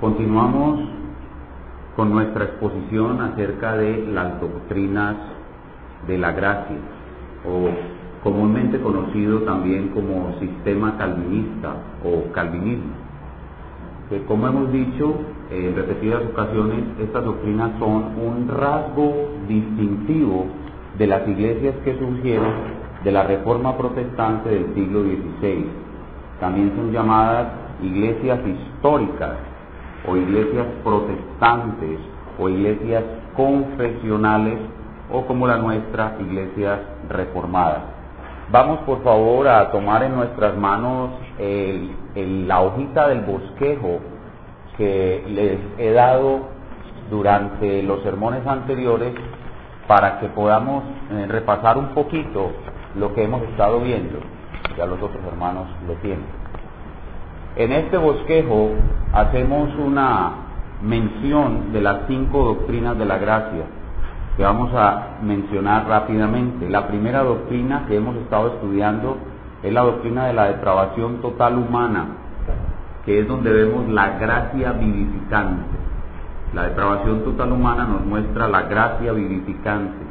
Continuamos con nuestra exposición acerca de las doctrinas de la gracia, o comúnmente conocido también como sistema calvinista o calvinismo. Como hemos dicho en repetidas ocasiones, estas doctrinas son un rasgo distintivo de las iglesias que surgieron de la reforma protestante del siglo XVI. También son llamadas iglesias históricas o iglesias protestantes o iglesias confesionales o como la nuestra, iglesias reformadas. Vamos por favor a tomar en nuestras manos la hojita del bosquejo que les he dado durante los sermones anteriores para que podamos eh, repasar un poquito lo que hemos estado viendo. Ya los otros hermanos lo tienen. En este bosquejo hacemos una mención de las cinco doctrinas de la gracia que vamos a mencionar rápidamente. La primera doctrina que hemos estado estudiando es la doctrina de la depravación total humana, que es donde vemos la gracia vivificante. La depravación total humana nos muestra la gracia vivificante.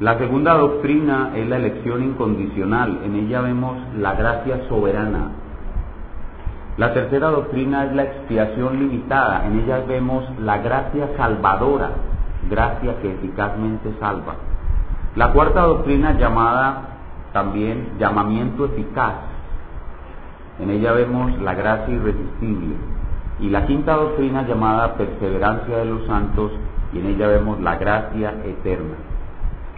La segunda doctrina es la elección incondicional, en ella vemos la gracia soberana, la tercera doctrina es la expiación limitada. En ella vemos la gracia salvadora, gracia que eficazmente salva. La cuarta doctrina llamada también llamamiento eficaz. En ella vemos la gracia irresistible. Y la quinta doctrina llamada perseverancia de los santos y en ella vemos la gracia eterna.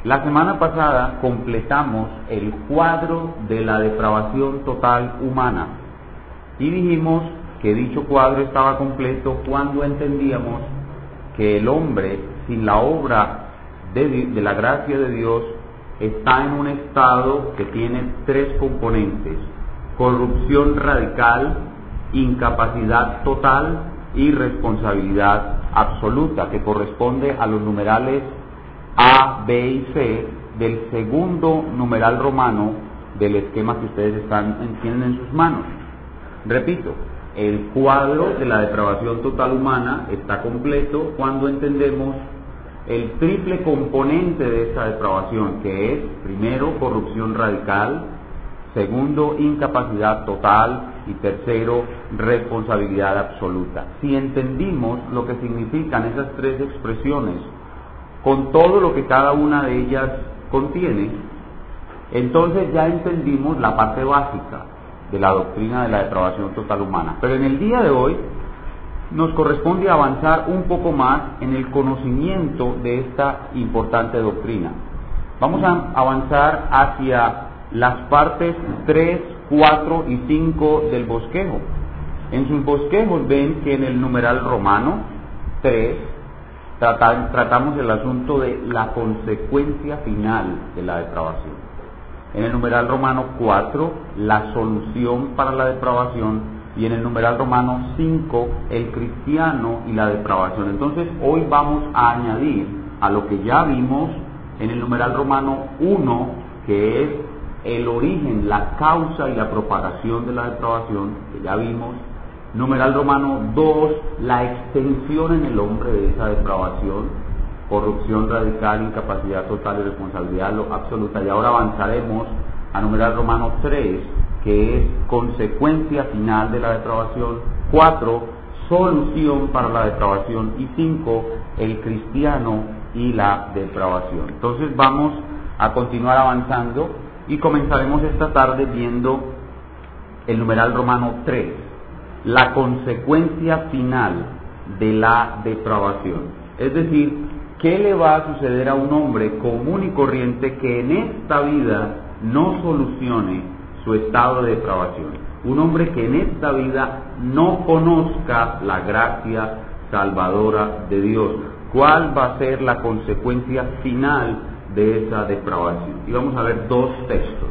La semana pasada completamos el cuadro de la depravación total humana y dijimos que dicho cuadro estaba completo cuando entendíamos que el hombre, sin la obra de, la gracia de Dios, está en un estado que tiene tres componentes, corrupción radical, incapacidad total y responsabilidad absoluta, que corresponde a los numerales A, B y C del segundo numeral romano del esquema que ustedes están, tienen en sus manos. Repito, el cuadro de la depravación total humana está completo cuando entendemos el triple componente de esa depravación, que es, primero, corrupción radical, segundo, incapacidad total y tercero, responsabilidad absoluta. Si entendimos lo que significan esas tres expresiones, con todo lo que cada una de ellas contiene, entonces ya entendimos la parte básica, de la doctrina de la depravación total humana. Pero en el día de hoy nos corresponde avanzar un poco más en el conocimiento de esta importante doctrina. Vamos a avanzar hacia las partes 3, 4 y 5 del bosquejo. En sus bosquejos ven que en el numeral romano 3 tratamos el asunto de la consecuencia final de la depravación. En el numeral romano 4, la solución para la depravación. Y en el numeral romano 5, el cristiano y la depravación. Entonces, hoy vamos a añadir a lo que ya vimos en el numeral romano 1, que es el origen, la causa y la propagación de la depravación, que ya vimos. Numeral romano 2, la extensión en el hombre de esa depravación corrupción radical, incapacidad total y responsabilidad absoluta. Y ahora avanzaremos a numerar Romanos 3, que es consecuencia final de la depravación. 4, solución para la depravación. Y 5, el cristiano y la depravación. Entonces vamos a continuar avanzando y comenzaremos esta tarde viendo el numeral romano 3, la consecuencia final de la depravación. Es decir, ¿Qué le va a suceder a un hombre común y corriente que en esta vida no solucione su estado de depravación? Un hombre que en esta vida no conozca la gracia salvadora de Dios. ¿Cuál va a ser la consecuencia final de esa depravación? Y vamos a ver dos textos.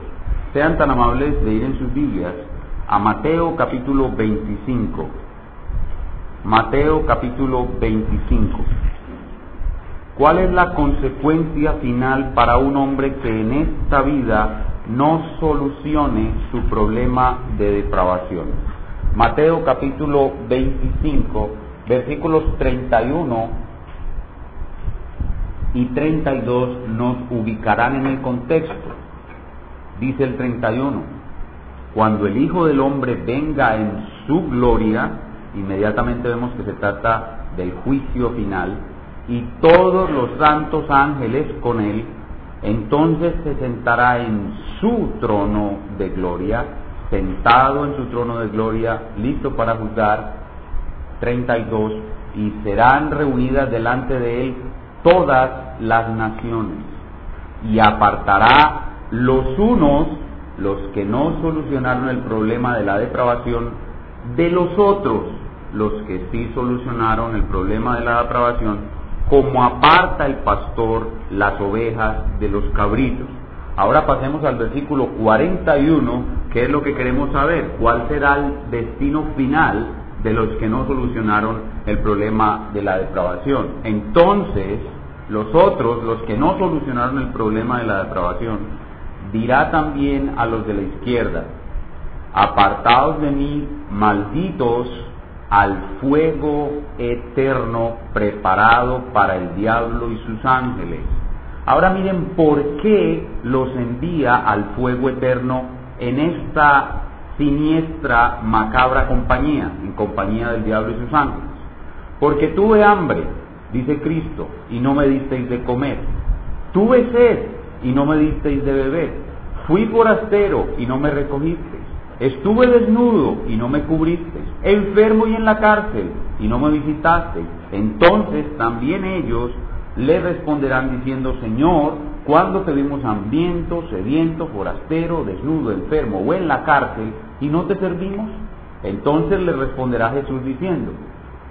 Sean tan amables de ir en sus Biblias a Mateo capítulo 25. Mateo capítulo 25. ¿Cuál es la consecuencia final para un hombre que en esta vida no solucione su problema de depravación? Mateo capítulo 25 versículos 31 y 32 nos ubicarán en el contexto. Dice el 31, cuando el Hijo del Hombre venga en su gloria, inmediatamente vemos que se trata del juicio final, y todos los santos ángeles con él, entonces se sentará en su trono de gloria, sentado en su trono de gloria, listo para juzgar. 32, y serán reunidas delante de él todas las naciones, y apartará los unos, los que no solucionaron el problema de la depravación, de los otros, los que sí solucionaron el problema de la depravación, como aparta el pastor las ovejas de los cabritos. Ahora pasemos al versículo 41, que es lo que queremos saber, cuál será el destino final de los que no solucionaron el problema de la depravación. Entonces, los otros, los que no solucionaron el problema de la depravación, dirá también a los de la izquierda, apartados de mí, malditos, al fuego eterno preparado para el diablo y sus ángeles. Ahora miren por qué los envía al fuego eterno en esta siniestra, macabra compañía, en compañía del diablo y sus ángeles. Porque tuve hambre, dice Cristo, y no me disteis de comer. Tuve sed y no me disteis de beber. Fui forastero y no me recogisteis. Estuve desnudo y no me cubristeis. Enfermo y en la cárcel y no me visitasteis. Entonces también ellos le responderán diciendo, Señor, cuando te vimos hambriento, sediento, forastero, desnudo, enfermo o en la cárcel y no te servimos? Entonces le responderá Jesús diciendo,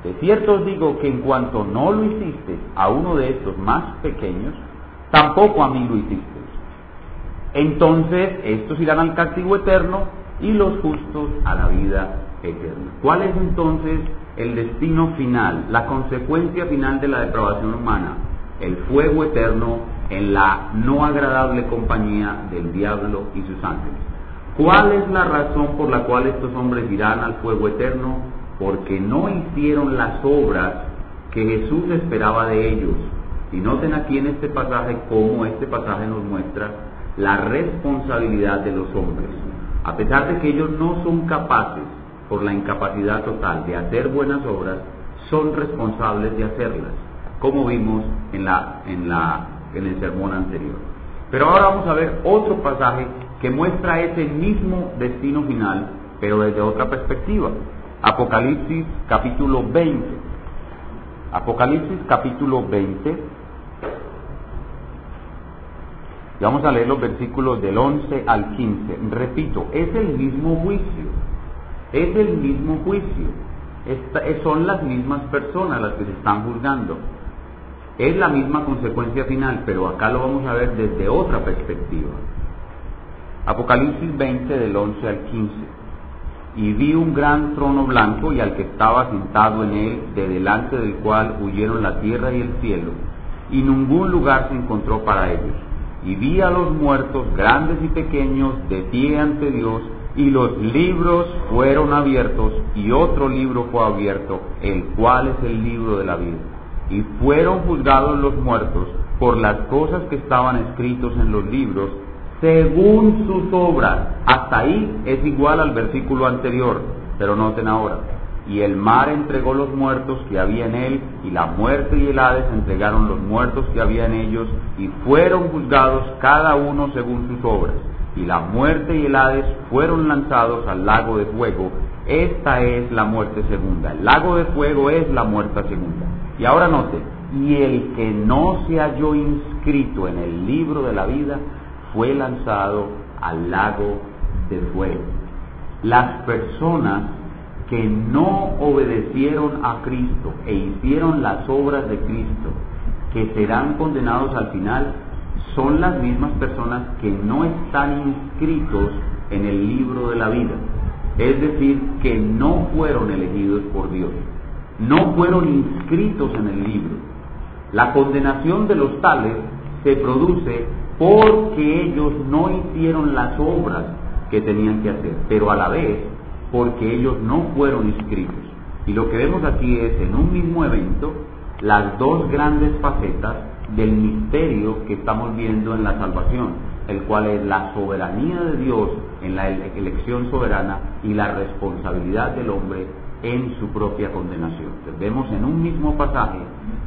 de cierto os digo que en cuanto no lo hiciste a uno de estos más pequeños, tampoco a mí lo hiciste. Entonces estos irán al castigo eterno y los justos a la vida eterna. ¿Cuál es entonces el destino final, la consecuencia final de la depravación humana? El fuego eterno en la no agradable compañía del diablo y sus ángeles. ¿Cuál es la razón por la cual estos hombres irán al fuego eterno? Porque no hicieron las obras que Jesús esperaba de ellos. Y noten aquí en este pasaje cómo este pasaje nos muestra la responsabilidad de los hombres. A pesar de que ellos no son capaces, por la incapacidad total, de hacer buenas obras, son responsables de hacerlas, como vimos en, la, en, la, en el sermón anterior. Pero ahora vamos a ver otro pasaje que muestra ese mismo destino final, pero desde otra perspectiva. Apocalipsis capítulo 20. Apocalipsis capítulo 20. Y vamos a leer los versículos del 11 al 15. Repito, es el mismo juicio. Es el mismo juicio. son las mismas personas las que se están juzgando. Es la misma consecuencia final, pero acá lo vamos a ver desde otra perspectiva. Apocalipsis 20 del 11 al 15. Y vi un gran trono blanco y al que estaba sentado en él, de delante del cual huyeron la tierra y el cielo, y ningún lugar se encontró para ellos. Y vi a los muertos, grandes y pequeños, de pie ante Dios, y los libros fueron abiertos, y otro libro fue abierto, el cual es el libro de la vida. Y fueron juzgados los muertos por las cosas que estaban escritos en los libros, según sus obras. Hasta ahí es igual al versículo anterior, pero noten ahora. Y el mar entregó los muertos que había en él, y la muerte y el Hades entregaron los muertos que había en ellos, y fueron juzgados cada uno según sus obras. Y la muerte y el Hades fueron lanzados al lago de fuego. Esta es la muerte segunda. El lago de fuego es la muerte segunda. Y ahora noten, y el que no se halló inscrito en el libro de la vida fue lanzado al lago de fuego. Las personas que no obedecieron a Cristo e hicieron las obras de Cristo, que serán condenados al final, son las mismas personas que no están inscritos en el libro de la vida. Es decir, que no fueron elegidos por Dios, no fueron inscritos en el libro. La condenación de los tales se produce porque ellos no hicieron las obras que tenían que hacer, pero a la vez porque ellos no fueron inscritos. Y lo que vemos aquí es en un mismo evento las dos grandes facetas del misterio que estamos viendo en la salvación, el cual es la soberanía de Dios en la elección soberana y la responsabilidad del hombre en su propia condenación. vemos en un mismo pasaje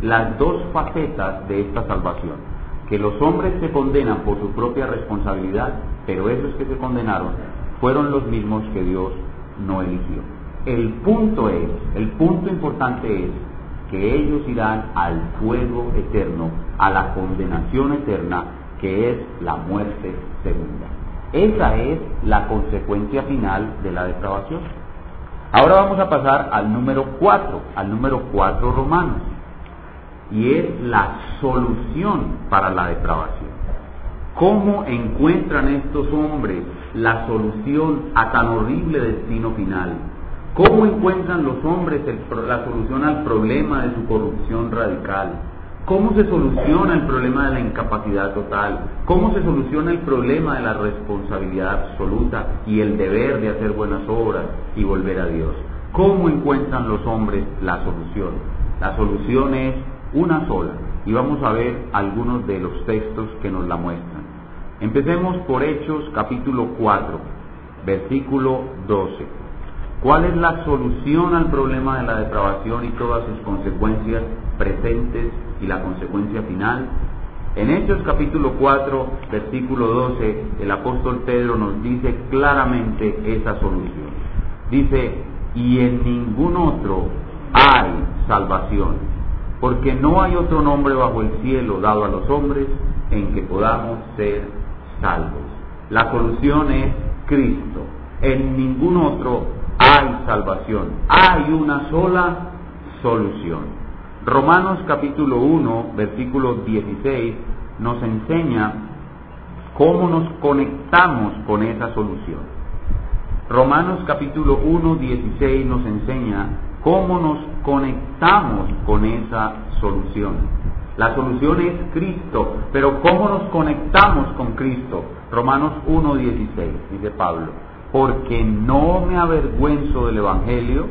las dos facetas de esta salvación, que los hombres se condenan por su propia responsabilidad, pero esos que se condenaron fueron los mismos que Dios no eligió. El punto es, el punto importante es que ellos irán al fuego eterno, a la condenación eterna, que es la muerte segunda. Esa es la consecuencia final de la depravación. Ahora vamos a pasar al número 4, al número 4 romano, y es la solución para la depravación. ¿Cómo encuentran estos hombres la solución a tan horrible destino final? ¿Cómo encuentran los hombres la solución al problema de su corrupción radical? ¿Cómo se soluciona el problema de la incapacidad total? ¿Cómo se soluciona el problema de la responsabilidad absoluta y el deber de hacer buenas obras y volver a Dios? ¿Cómo encuentran los hombres la solución? La solución es una sola y vamos a ver algunos de los textos que nos la muestran. Empecemos por Hechos capítulo 4, versículo 12. ¿Cuál es la solución al problema de la depravación y todas sus consecuencias presentes y la consecuencia final. En Hechos capítulo 4, versículo 12, el apóstol Pedro nos dice claramente esa solución. Dice, y en ningún otro hay salvación, porque no hay otro nombre bajo el cielo dado a los hombres en que podamos ser salvos. La solución es Cristo. En ningún otro hay salvación. Hay una sola solución. Romanos capítulo 1, versículo 16, nos enseña cómo nos conectamos con esa solución. Romanos capítulo 1, 16 nos enseña cómo nos conectamos con esa solución. La solución es Cristo, pero ¿cómo nos conectamos con Cristo? Romanos 1, 16, dice Pablo, porque no me avergüenzo del Evangelio,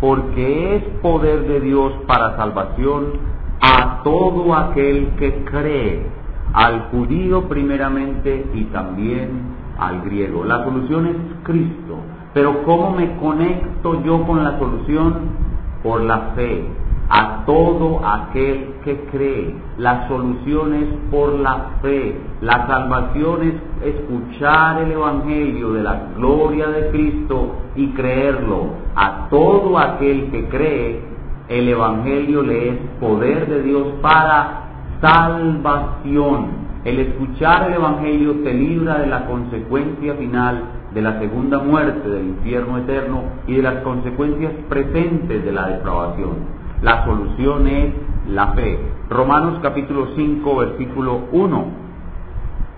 porque es poder de Dios para salvación a todo aquel que cree, al judío primeramente y también al griego. La solución es Cristo, pero ¿cómo me conecto yo con la solución? Por la fe a todo aquel que cree. La solución es por la fe. La salvación es escuchar el Evangelio de la gloria de Cristo y creerlo. A todo aquel que cree, el Evangelio le es poder de Dios para salvación. El escuchar el Evangelio te libra de la consecuencia final de la segunda muerte, del infierno eterno y de las consecuencias presentes de la depravación. La solución es la fe. Romanos capítulo 5, versículo 1.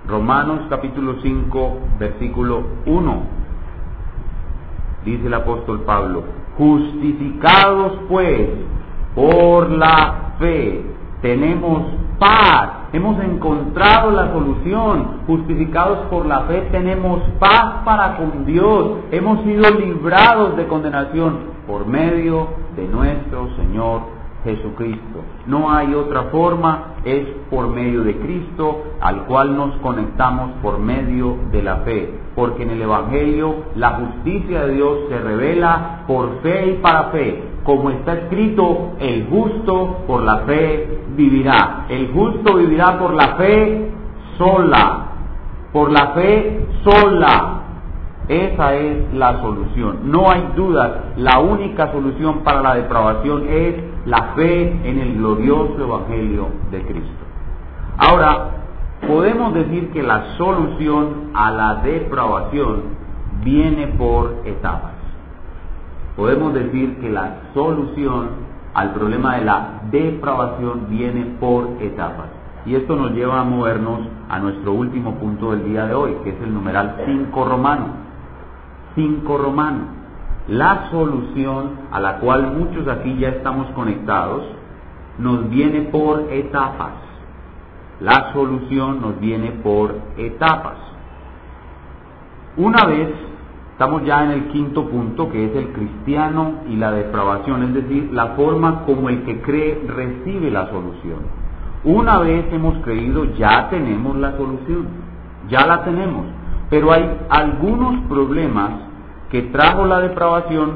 Romanos capítulo 5, versículo 1. Dice el apóstol Pablo, justificados pues por la fe, tenemos paz. Hemos encontrado la solución. Justificados por la fe tenemos paz para con Dios. Hemos sido librados de condenación por medio de nuestro Señor Jesucristo. No hay otra forma, es por medio de Cristo, al cual nos conectamos por medio de la fe. Porque en el Evangelio la justicia de Dios se revela por fe y para fe. Como está escrito, el justo por la fe vivirá. El justo vivirá por la fe sola. Por la fe sola. Esa es la solución. No hay duda, la única solución para la depravación es la fe en el glorioso Evangelio de Cristo. Ahora, podemos decir que la solución a la depravación viene por etapas. Podemos decir que la solución al problema de la depravación viene por etapas. Y esto nos lleva a movernos a nuestro último punto del día de hoy, que es el numeral 5 romano. 5 romanos. La solución a la cual muchos aquí ya estamos conectados nos viene por etapas. La solución nos viene por etapas. Una vez Estamos ya en el quinto punto, que es el cristiano y la depravación, es decir, la forma como el que cree recibe la solución. Una vez hemos creído, ya tenemos la solución, ya la tenemos, pero hay algunos problemas que trajo la depravación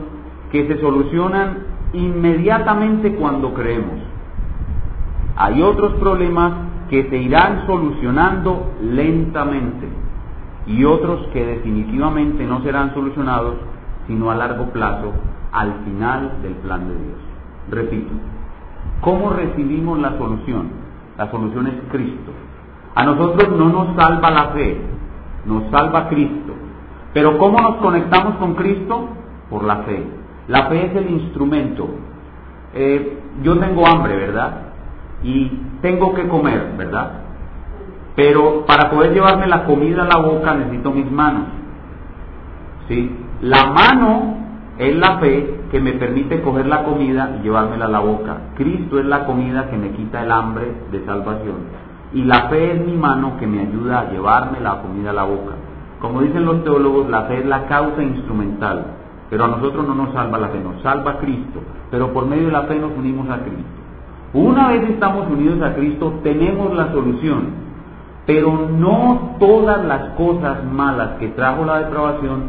que se solucionan inmediatamente cuando creemos. Hay otros problemas que se irán solucionando lentamente y otros que definitivamente no serán solucionados sino a largo plazo al final del plan de Dios. Repito, ¿cómo recibimos la solución? La solución es Cristo. A nosotros no nos salva la fe, nos salva Cristo. Pero ¿cómo nos conectamos con Cristo? Por la fe. La fe es el instrumento. Eh, yo tengo hambre, ¿verdad? Y tengo que comer, ¿verdad? Pero para poder llevarme la comida a la boca necesito mis manos. ¿Sí? La mano es la fe que me permite coger la comida y llevármela a la boca. Cristo es la comida que me quita el hambre de salvación. Y la fe es mi mano que me ayuda a llevarme la comida a la boca. Como dicen los teólogos, la fe es la causa instrumental. Pero a nosotros no nos salva la fe, nos salva Cristo. Pero por medio de la fe nos unimos a Cristo. Una vez estamos unidos a Cristo, tenemos la solución pero no todas las cosas malas que trajo la depravación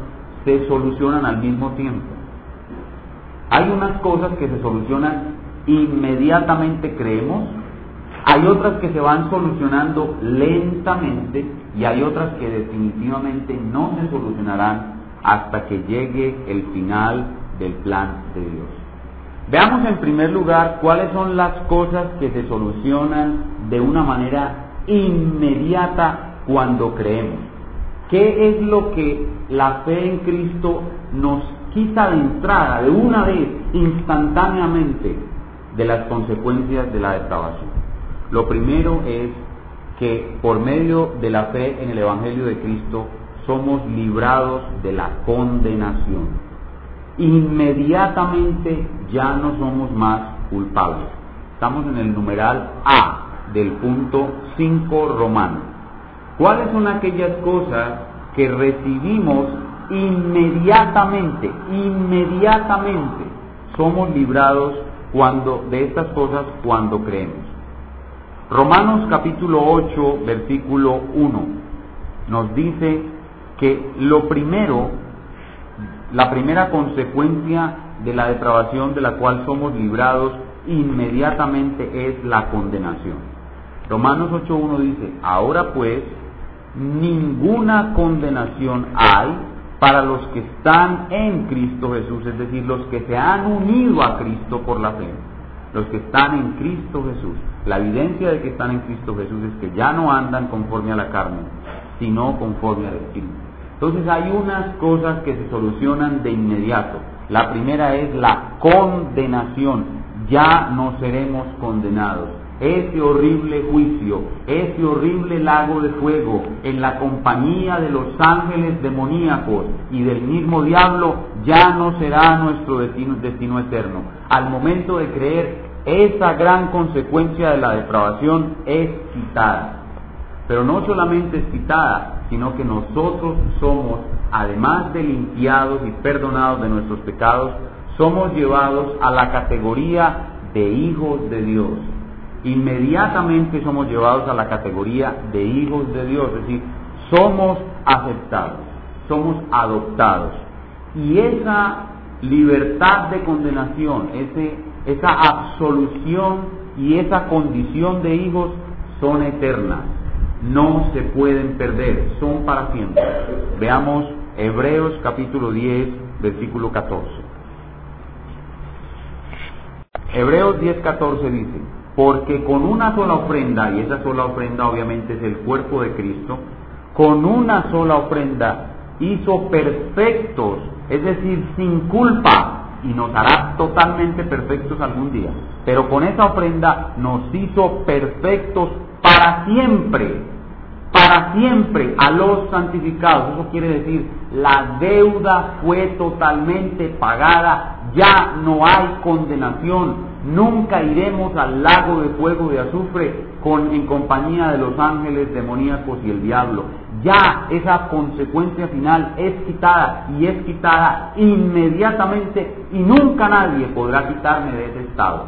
se solucionan al mismo tiempo. Hay unas cosas que se solucionan inmediatamente, creemos, hay otras que se van solucionando lentamente y hay otras que definitivamente no se solucionarán hasta que llegue el final del plan de Dios. Veamos en primer lugar cuáles son las cosas que se solucionan de una manera inmediata cuando creemos. ¿Qué es lo que la fe en Cristo nos quita de entrada, de una vez, instantáneamente, de las consecuencias de la depravación? Lo primero es que por medio de la fe en el Evangelio de Cristo somos librados de la condenación. Inmediatamente ya no somos más culpables. Estamos en el numeral A, del punto 5 romano. ¿Cuáles son aquellas cosas que recibimos inmediatamente, inmediatamente somos librados cuando de estas cosas cuando creemos? Romanos capítulo 8, versículo 1 nos dice que lo primero, la primera consecuencia de la depravación de la cual somos librados inmediatamente es la condenación. Romanos 8.1 dice, ahora pues, ninguna condenación hay para los que están en Cristo Jesús, es decir, los que se han unido a Cristo por la fe, los que están en Cristo Jesús. La evidencia de que están en Cristo Jesús es que ya no andan conforme a la carne, sino conforme al Espíritu. Entonces hay unas cosas que se solucionan de inmediato. La primera es la condenación. Ya no seremos condenados ese horrible juicio, ese horrible lago de fuego, en la compañía de los ángeles demoníacos y del mismo diablo, ya no será nuestro destino, destino eterno. Al momento de creer, esa gran consecuencia de la depravación es quitada. Pero no solamente es quitada, sino que nosotros somos, además de limpiados y perdonados de nuestros pecados, somos llevados a la categoría de hijos de Dios inmediatamente somos llevados a la categoría de hijos de Dios, es decir, somos aceptados, somos adoptados. Y esa libertad de condenación, ese, esa absolución y esa condición de hijos son eternas, no se pueden perder, son para siempre. Veamos Hebreos capítulo 10, versículo 14. Hebreos 10, 14 dice, porque con una sola ofrenda, y esa sola ofrenda obviamente es el cuerpo de Cristo, con una sola ofrenda hizo perfectos, es decir, sin culpa, y nos hará totalmente perfectos algún día. Pero con esa ofrenda nos hizo perfectos para siempre, para siempre a los santificados. Eso quiere decir, la deuda fue totalmente pagada, ya no hay condenación, Nunca iremos al lago de fuego de azufre con, en compañía de los ángeles demoníacos y el diablo. ya esa consecuencia final es quitada y es quitada inmediatamente y nunca nadie podrá quitarme de ese estado.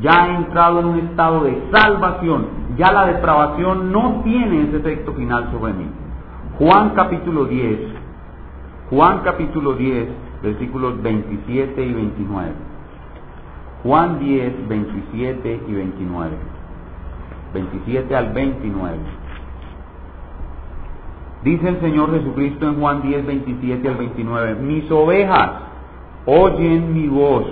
Ya he entrado en un estado de salvación, ya la depravación no tiene ese efecto final sobre mí. Juan capítulo 10, Juan capítulo 10, versículos 27 y 29. Juan 10, 27 y 29. 27 al 29. Dice el Señor Jesucristo en Juan 10, 27 al 29, mis ovejas oyen mi voz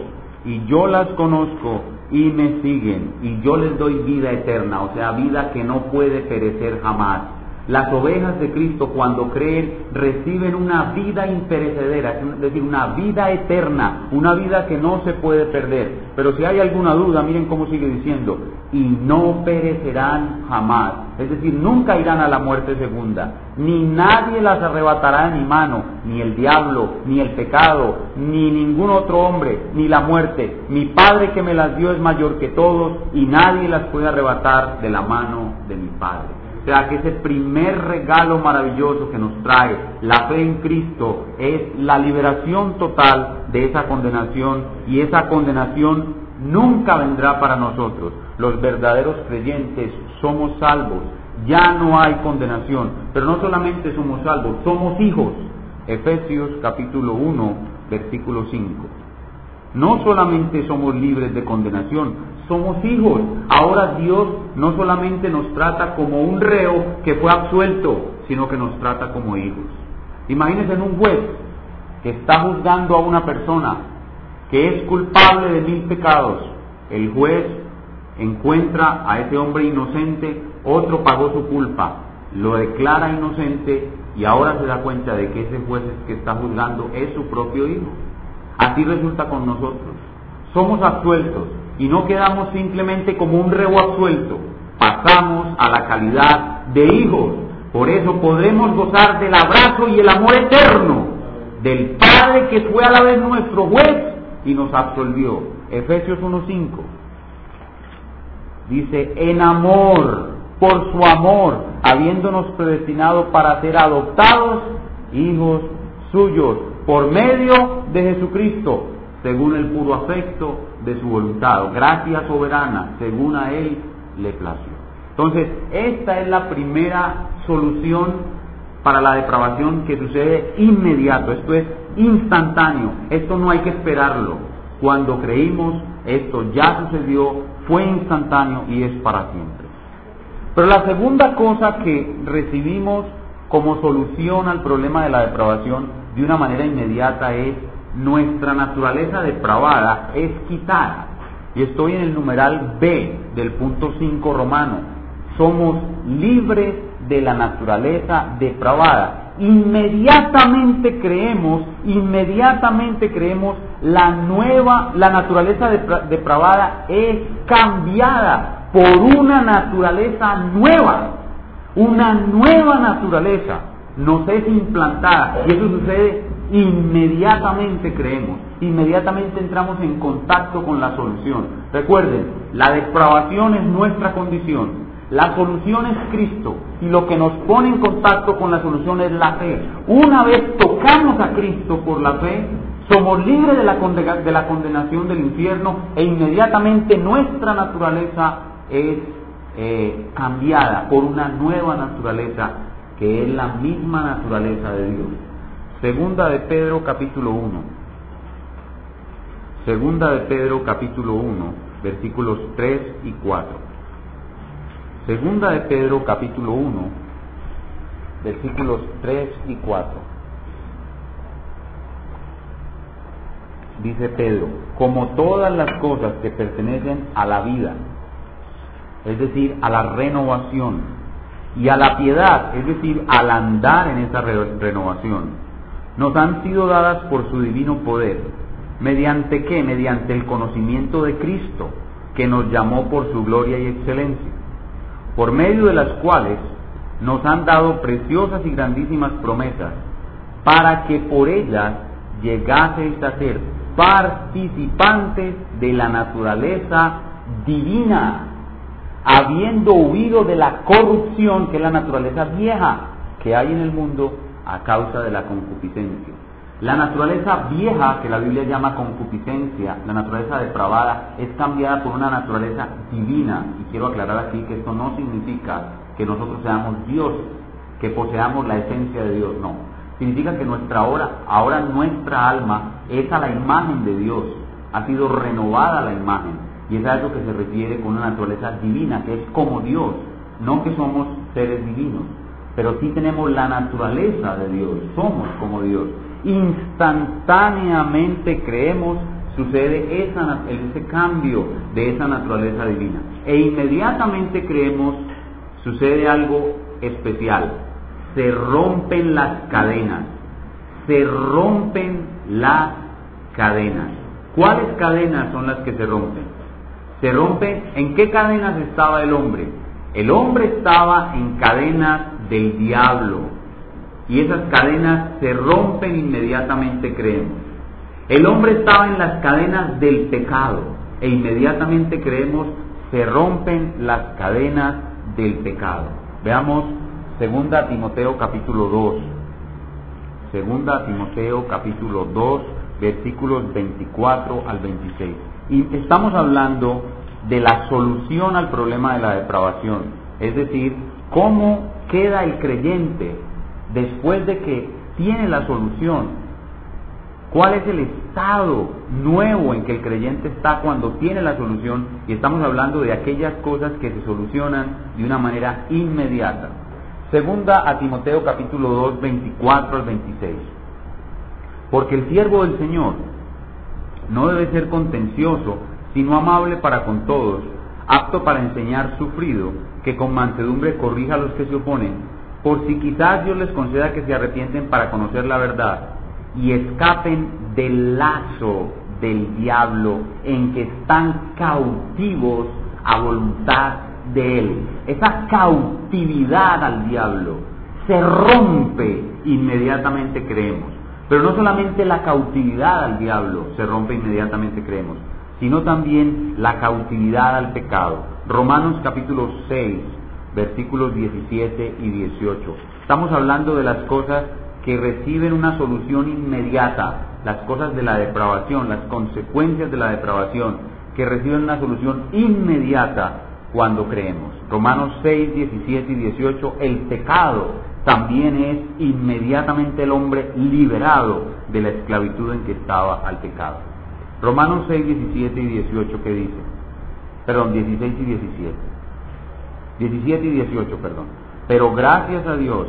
y yo las conozco y me siguen y yo les doy vida eterna, o sea, vida que no puede perecer jamás las ovejas de Cristo cuando creen reciben una vida imperecedera, es decir, una vida eterna, una vida que no se puede perder. Pero si hay alguna duda, miren cómo sigue diciendo, y no perecerán jamás, es decir, nunca irán a la muerte segunda, ni nadie las arrebatará de mi mano, ni el diablo, ni el pecado, ni ningún otro hombre, ni la muerte. Mi Padre que me las dio es mayor que todos, y nadie las puede arrebatar de la mano de mi Padre. Sea que ese primer regalo maravilloso que nos trae la fe en Cristo es la liberación total de esa condenación y esa condenación nunca vendrá para nosotros. Los verdaderos creyentes somos salvos, ya no hay condenación, pero no solamente somos salvos, somos hijos. Efesios capítulo 1, versículo 5. No solamente somos libres de condenación, somos hijos. Ahora Dios no solamente nos trata como un reo que fue absuelto, sino que nos trata como hijos. Imagínense en un juez que está juzgando a una persona que es culpable de mil pecados. El juez encuentra a ese hombre inocente, otro pagó su culpa, lo declara inocente y ahora se da cuenta de que ese juez que está juzgando es su propio hijo. Así resulta con nosotros. Somos absueltos, y no quedamos simplemente como un rebo absuelto, pasamos a la calidad de hijos. Por eso podremos gozar del abrazo y el amor eterno del Padre que fue a la vez nuestro juez y nos absolvió. Efesios 1.5 dice, en amor, por su amor, habiéndonos predestinado para ser adoptados hijos suyos, por medio de Jesucristo, según el puro afecto de su voluntad, gracia soberana, según a Él le plació. Entonces, esta es la primera solución para la depravación que sucede inmediato, esto es instantáneo, esto no hay que esperarlo. Cuando creímos, esto ya sucedió, fue instantáneo y es para siempre. Pero la segunda cosa que recibimos como solución al problema de la depravación de una manera inmediata es nuestra naturaleza depravada es quitada. Y estoy en el numeral B del punto 5 romano. Somos libres de la naturaleza depravada. Inmediatamente creemos, inmediatamente creemos, la nueva, la naturaleza depravada es cambiada por una naturaleza nueva. Una nueva naturaleza nos es implantada. Y eso sucede inmediatamente creemos, inmediatamente entramos en contacto con la solución. Recuerden, la depravación es nuestra condición, la solución es Cristo y lo que nos pone en contacto con la solución es la fe. Una vez tocamos a Cristo por la fe, somos libres de la, de la condenación del infierno e inmediatamente nuestra naturaleza es eh, cambiada por una nueva naturaleza que es la misma naturaleza de Dios. Segunda de Pedro capítulo 1. Segunda de Pedro capítulo 1, versículos 3 y 4. Segunda de Pedro capítulo 1, versículos 3 y 4. Dice Pedro, como todas las cosas que pertenecen a la vida, es decir, a la renovación, y a la piedad, es decir, al andar en esa renovación, nos han sido dadas por su divino poder. ¿Mediante qué? Mediante el conocimiento de Cristo, que nos llamó por su gloria y excelencia, por medio de las cuales nos han dado preciosas y grandísimas promesas, para que por ellas llegaseis a ser participantes de la naturaleza divina, habiendo huido de la corrupción que es la naturaleza vieja que hay en el mundo a causa de la concupiscencia. La naturaleza vieja, que la Biblia llama concupiscencia, la naturaleza depravada, es cambiada por una naturaleza divina. Y quiero aclarar aquí que esto no significa que nosotros seamos Dios, que poseamos la esencia de Dios, no. Significa que nuestra hora, ahora nuestra alma es a la imagen de Dios, ha sido renovada la imagen. Y es a eso que se refiere con una naturaleza divina, que es como Dios, no que somos seres divinos, pero sí tenemos la naturaleza de Dios, somos como Dios instantáneamente creemos, sucede ese cambio de esa naturaleza divina. E inmediatamente creemos, sucede algo especial. Se rompen las cadenas. Se rompen las cadenas. ¿Cuáles cadenas son las que se rompen? Se rompen, ¿en qué cadenas estaba el hombre? El hombre estaba en cadenas del diablo, y esas cadenas se rompen inmediatamente, creemos. El hombre estaba en las cadenas del pecado e inmediatamente creemos se rompen las cadenas del pecado. Veamos 2 Timoteo capítulo 2. 2 Timoteo capítulo 2 versículos 24 al 26. Y estamos hablando de la solución al problema de la depravación, es decir, cómo queda el creyente después de que tiene la solución, ¿Cuál es el estado nuevo en que el creyente está cuando tiene la solución? Y estamos hablando de aquellas cosas que se solucionan de una manera inmediata. Segunda a Timoteo capítulo 2, 24 al 26. Porque el siervo del Señor no debe ser contencioso, sino amable para con todos, apto para enseñar sufrido, que con mansedumbre corrija a los que se oponen por si quizás Dios les conceda que se arrepienten para conocer la verdad y escapen del lazo del diablo en que están cautivos a voluntad de él. Esa cautividad al diablo se rompe inmediatamente creemos. Pero no solamente la cautividad al diablo se rompe inmediatamente creemos, sino también la cautividad al pecado. Romanos capítulo 6, versículos 17 y 18. Estamos hablando de las cosas que reciben una solución inmediata, las cosas de la depravación, las consecuencias de la depravación, que reciben una solución inmediata cuando creemos. Romanos 6, 17 y 18, el pecado también es inmediatamente el hombre liberado de la esclavitud en que estaba al pecado. Romanos 6, 17 y 18, ¿qué dice? Perdón, 16 y 17. 17 y 18, perdón. Pero gracias a Dios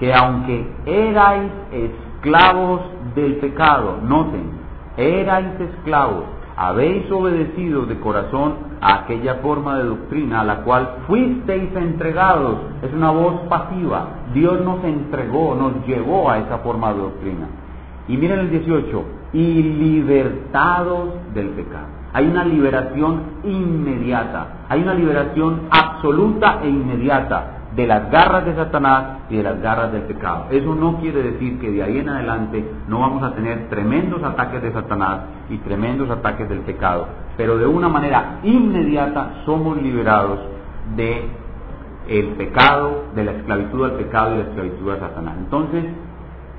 que aunque erais esclavos del pecado, noten, erais esclavos, habéis obedecido de corazón a aquella forma de doctrina a la cual fuisteis entregados. Es una voz pasiva. Dios nos entregó, nos llevó a esa forma de doctrina. Y miren el 18, y libertados del pecado. Hay una liberación inmediata, hay una liberación absoluta e inmediata de las garras de Satanás y de las garras del pecado. Eso no quiere decir que de ahí en adelante no vamos a tener tremendos ataques de Satanás y tremendos ataques del pecado, pero de una manera inmediata somos liberados de el pecado, de la esclavitud al pecado y la esclavitud a Satanás. Entonces,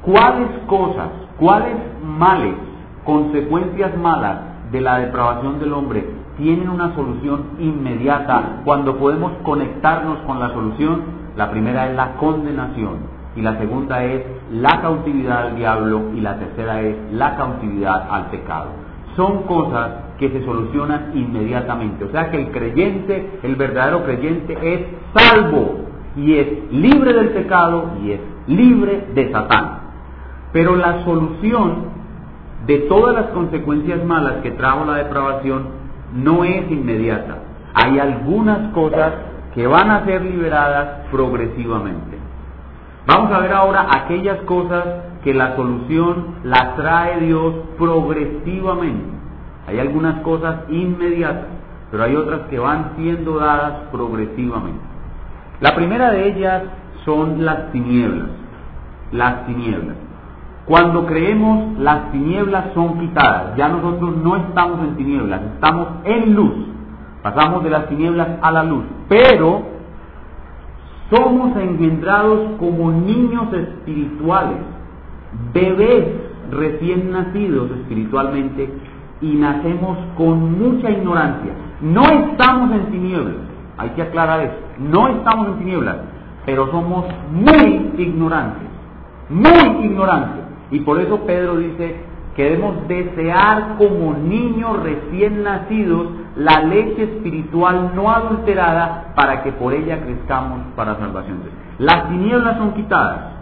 ¿cuáles cosas, cuáles males, consecuencias malas de la depravación del hombre tienen una solución inmediata cuando podemos conectarnos con la solución. La primera es la condenación y la segunda es la cautividad al diablo y la tercera es la cautividad al pecado. Son cosas que se solucionan inmediatamente. O sea que el creyente, el verdadero creyente es salvo y es libre del pecado y es libre de Satán. Pero la solución de todas las consecuencias malas que trajo la depravación no es inmediata. Hay algunas cosas que van a ser liberadas progresivamente. Vamos a ver ahora aquellas cosas que la solución la trae Dios progresivamente. Hay algunas cosas inmediatas, pero hay otras que van siendo dadas progresivamente. La primera de ellas son las tinieblas. Las tinieblas. Cuando creemos, las tinieblas son quitadas. Ya nosotros no estamos en tinieblas, estamos en luz. Pasamos de las tinieblas a la luz. Pero somos engendrados como niños espirituales, bebés recién nacidos espiritualmente y nacemos con mucha ignorancia. No estamos en tinieblas, hay que aclarar eso, no estamos en tinieblas, pero somos muy ignorantes, muy ignorantes. Y por eso Pedro dice que debemos desear como niños recién nacidos la leche espiritual no adulterada para que por ella crezcamos para salvación. Las tinieblas son quitadas,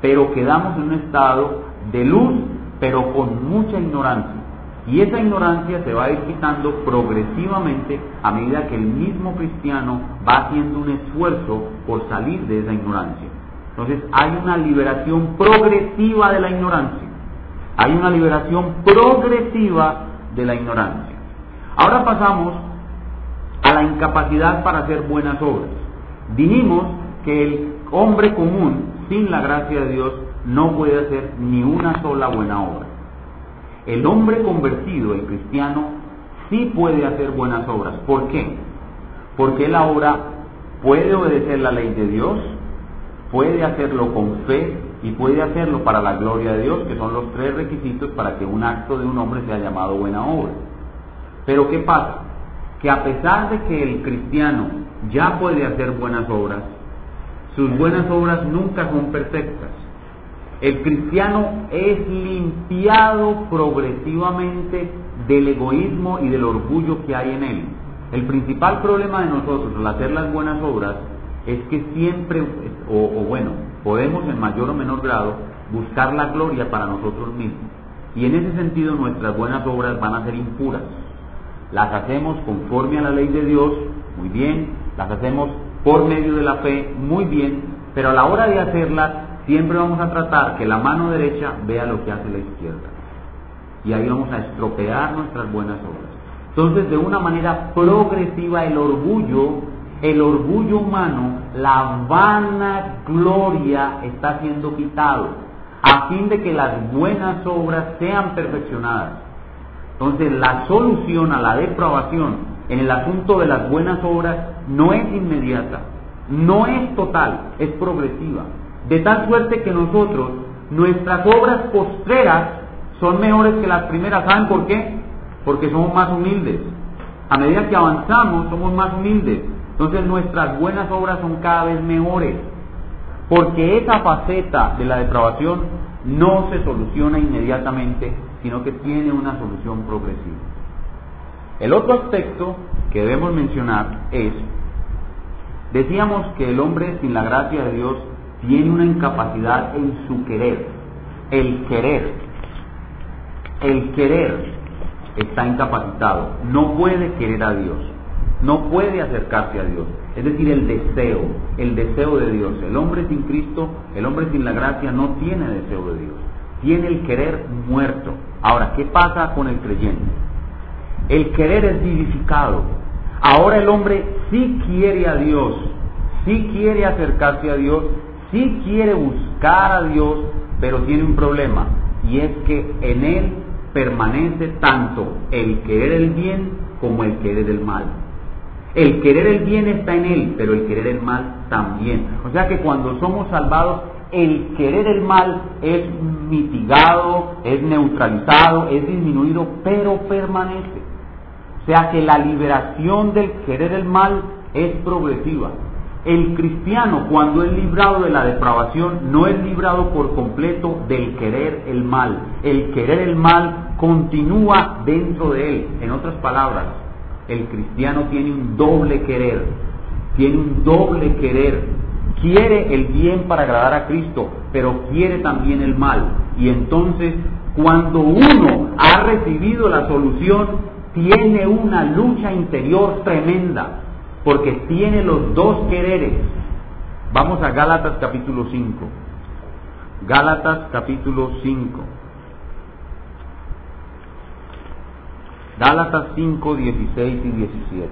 pero quedamos en un estado de luz, pero con mucha ignorancia. Y esa ignorancia se va a ir quitando progresivamente a medida que el mismo cristiano va haciendo un esfuerzo por salir de esa ignorancia. Entonces hay una liberación progresiva de la ignorancia. Hay una liberación progresiva de la ignorancia. Ahora pasamos a la incapacidad para hacer buenas obras. Dijimos que el hombre común, sin la gracia de Dios, no puede hacer ni una sola buena obra. El hombre convertido, el cristiano, sí puede hacer buenas obras. ¿Por qué? Porque él ahora puede obedecer la ley de Dios, puede hacerlo con fe y puede hacerlo para la gloria de Dios, que son los tres requisitos para que un acto de un hombre sea llamado buena obra. Pero ¿qué pasa? Que a pesar de que el cristiano ya puede hacer buenas obras, sus buenas obras nunca son perfectas. El cristiano es limpiado progresivamente del egoísmo y del orgullo que hay en él. El principal problema de nosotros al hacer las buenas obras es que siempre, o, bueno, podemos en mayor o menor grado buscar la gloria para nosotros mismos. Y en ese sentido nuestras buenas obras van a ser impuras las hacemos conforme a la ley de Dios, muy bien, las hacemos por medio de la fe, muy bien, pero a la hora de hacerlas siempre vamos a tratar que la mano derecha vea lo que hace la izquierda. Y ahí vamos a estropear nuestras buenas obras. Entonces, de una manera progresiva, el orgullo, el orgullo humano, la vana gloria está siendo quitado, a fin de que las buenas obras sean perfeccionadas entonces la solución a la depravación en el asunto de las buenas obras no es inmediata, no es total, es progresiva. De tal suerte que nosotros, nuestras obras postreras son mejores que las primeras. ¿Saben por qué? Porque somos más humildes. A medida que avanzamos, somos más humildes. Entonces nuestras buenas obras son cada vez mejores. Porque esa faceta de la depravación no se soluciona inmediatamente, sino que tiene una solución progresiva. El otro aspecto que debemos mencionar es, decíamos que el hombre sin la gracia de Dios tiene una incapacidad en su querer. El querer, el querer está incapacitado, no puede querer a Dios, no puede acercarse a Dios. Es decir, el deseo, el deseo de Dios. El hombre sin Cristo, el hombre sin la gracia no tiene deseo de Dios tiene el querer muerto. Ahora, ¿qué pasa con el creyente? El querer es vivificado. Ahora el hombre sí quiere a Dios, sí quiere acercarse a Dios, sí quiere buscar a Dios, pero tiene un problema y es que en él permanece tanto el querer el bien como el querer el mal. El querer el bien está en él, pero el querer el mal también. O sea que cuando somos salvados, el querer el mal es mitigado, es neutralizado, es disminuido, pero permanece. O sea que la liberación del querer el mal es progresiva. El cristiano cuando es librado de la depravación no es librado por completo del querer el mal. El querer el mal continúa dentro de él. En otras palabras, el cristiano tiene un doble querer. Tiene un doble querer quiere el bien para agradar a Cristo, pero quiere también el mal. Y entonces, cuando uno ha recibido la solución, tiene una lucha interior tremenda, porque tiene los dos quereres. Vamos a Gálatas capítulo 5. Gálatas capítulo 5. Gálatas 5, 16 y 17.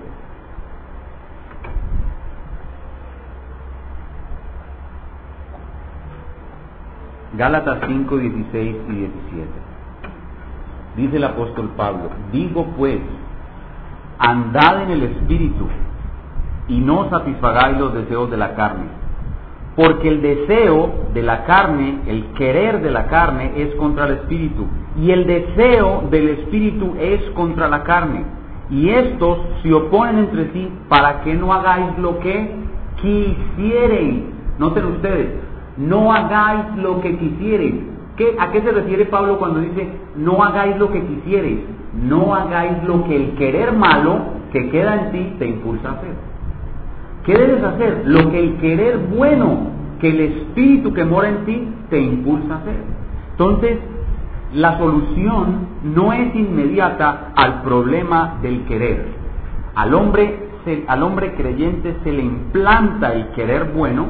Gálatas 5, 16 y 17. Dice el apóstol Pablo, digo pues, andad en el Espíritu y no satisfagáis los deseos de la carne, porque el deseo de la carne, el querer de la carne es contra el espíritu y el deseo del espíritu es contra la carne. Y estos se oponen entre sí para que no hagáis lo que quisiereis. Noten ustedes, no hagáis lo que quisiereis. ¿Qué, ¿A qué se refiere Pablo cuando dice no hagáis lo que quisiereis? No hagáis lo que el querer malo que queda en ti te impulsa a hacer. ¿Qué debes hacer? Lo que el querer bueno que el espíritu que mora en ti te impulsa a hacer. Entonces, la solución no es inmediata al problema del querer. Al hombre, al hombre creyente se le implanta el querer bueno,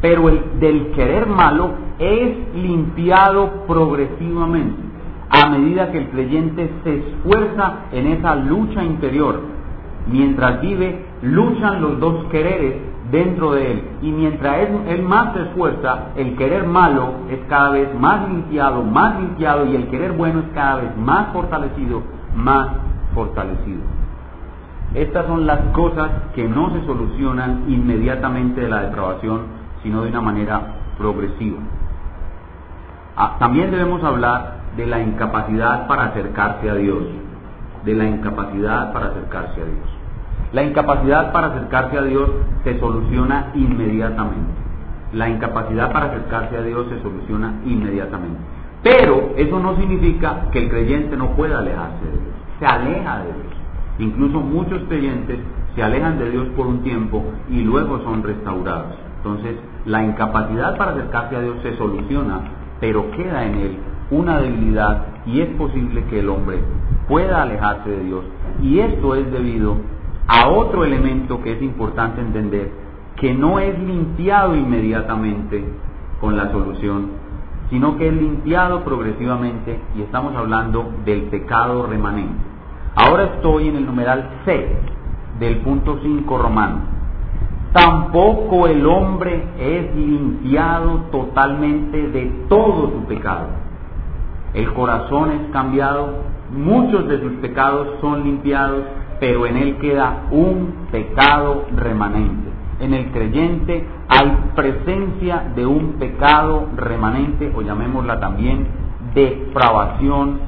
pero el del querer malo es limpiado progresivamente a medida que el creyente se esfuerza en esa lucha interior. Mientras vive, luchan los dos quereres dentro de él. Y mientras él, más se esfuerza, el querer malo es cada vez más limpiado, más limpiado, y el querer bueno es cada vez más fortalecido, más fortalecido. Estas son las cosas que no se solucionan inmediatamente de la depravación, sino de una manera progresiva. Ah, también debemos hablar de la incapacidad para acercarse a Dios, de la incapacidad para acercarse a Dios. La incapacidad para acercarse a Dios se soluciona inmediatamente. La incapacidad para acercarse a Dios se soluciona inmediatamente. Pero eso no significa que el creyente no pueda alejarse de Dios. Se aleja de Dios. Incluso muchos creyentes se alejan de Dios por un tiempo y luego son restaurados. Entonces, la incapacidad para acercarse a Dios se soluciona, pero queda en él una debilidad y es posible que el hombre pueda alejarse de Dios. Y esto es debido a otro elemento que es importante entender, que no es limpiado inmediatamente con la solución, sino que es limpiado progresivamente y estamos hablando del pecado remanente. Ahora estoy en el numeral C del punto 5 romano. Tampoco el hombre es limpiado totalmente de todo su pecado. El corazón es cambiado, muchos de sus pecados son limpiados pero en él queda un pecado remanente. En el creyente hay presencia de un pecado remanente, o llamémosla también depravación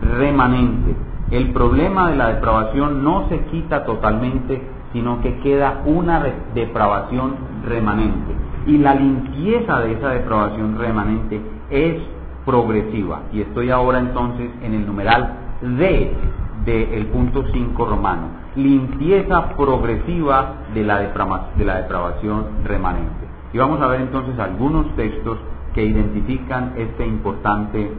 remanente. El problema de la depravación no se quita totalmente, sino que queda una depravación remanente. Y la limpieza de esa depravación remanente es progresiva. Y estoy ahora entonces en el numeral D del punto 5 romano, limpieza progresiva de la, de la depravación remanente. Y vamos a ver entonces algunos textos que identifican este importante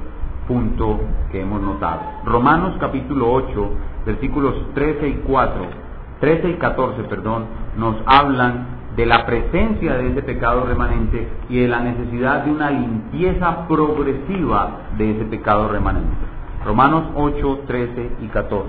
punto que hemos notado. Romanos capítulo 8, versículos 13 y 4, 13 y 14, perdón, nos hablan de la presencia de ese pecado remanente y de la necesidad de una limpieza progresiva de ese pecado remanente. Romanos 8, 13 y 14.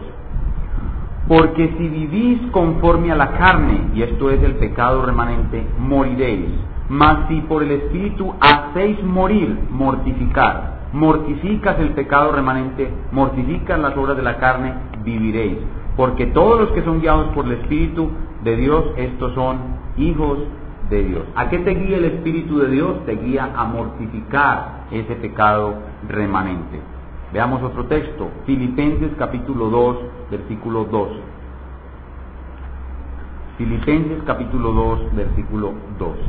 Porque si vivís conforme a la carne, y esto es el pecado remanente, moriréis. Mas si por el Espíritu hacéis morir, mortificar, mortificas el pecado remanente, mortificas las obras de la carne, viviréis. Porque todos los que son guiados por el Espíritu de Dios, estos son hijos de Dios. ¿A qué te guía el Espíritu de Dios? Te guía a mortificar ese pecado remanente. Veamos otro texto, Filipenses capítulo 2, versículo 12. Filipenses capítulo 2, versículo 12.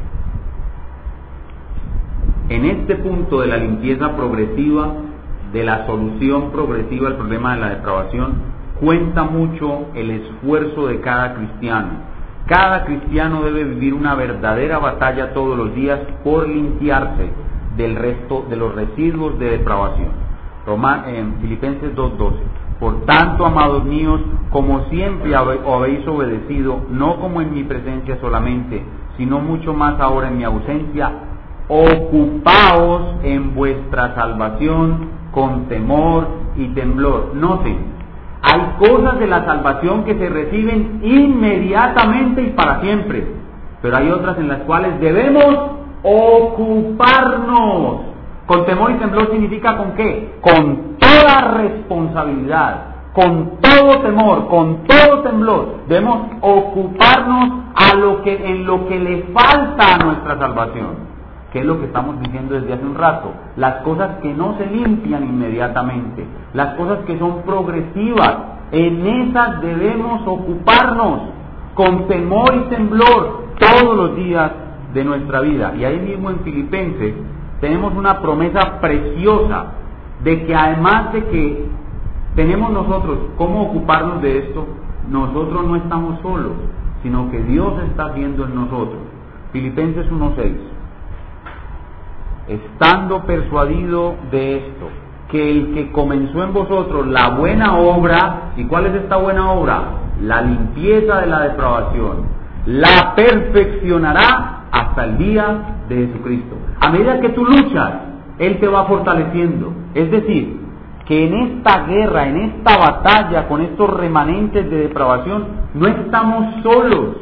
En este punto de la limpieza progresiva, de la solución progresiva al problema de la depravación, cuenta mucho el esfuerzo de cada cristiano. Cada cristiano debe vivir una verdadera batalla todos los días por limpiarse del resto de los residuos de depravación en Filipenses 2.12. Por tanto, amados míos, como siempre habéis obedecido, no como en mi presencia solamente, sino mucho más ahora en mi ausencia, ocupaos en vuestra salvación con temor y temblor. Noten, hay cosas de la salvación que se reciben inmediatamente y para siempre, pero hay otras en las cuales debemos ocuparnos con temor y temblor significa con qué? Con toda responsabilidad, con todo temor, con todo temblor. Debemos ocuparnos en lo que le falta a nuestra salvación. Que es lo que estamos diciendo desde hace un rato. Las cosas que no se limpian inmediatamente. Las cosas que son progresivas. En esas debemos ocuparnos con temor y temblor todos los días de nuestra vida. Y ahí mismo en Filipenses tenemos una promesa preciosa de que además de que tenemos nosotros cómo ocuparnos de esto, nosotros no estamos solos, sino que Dios está haciendo en nosotros. Filipenses 1.6. Estando persuadido de esto, que el que comenzó en vosotros la buena obra, ¿y cuál es esta buena obra? La limpieza de la depravación, la perfeccionará hasta el día de Jesucristo. A medida que tú luchas, Él te va fortaleciendo. Es decir, que en esta guerra, en esta batalla con estos remanentes de depravación, no estamos solos.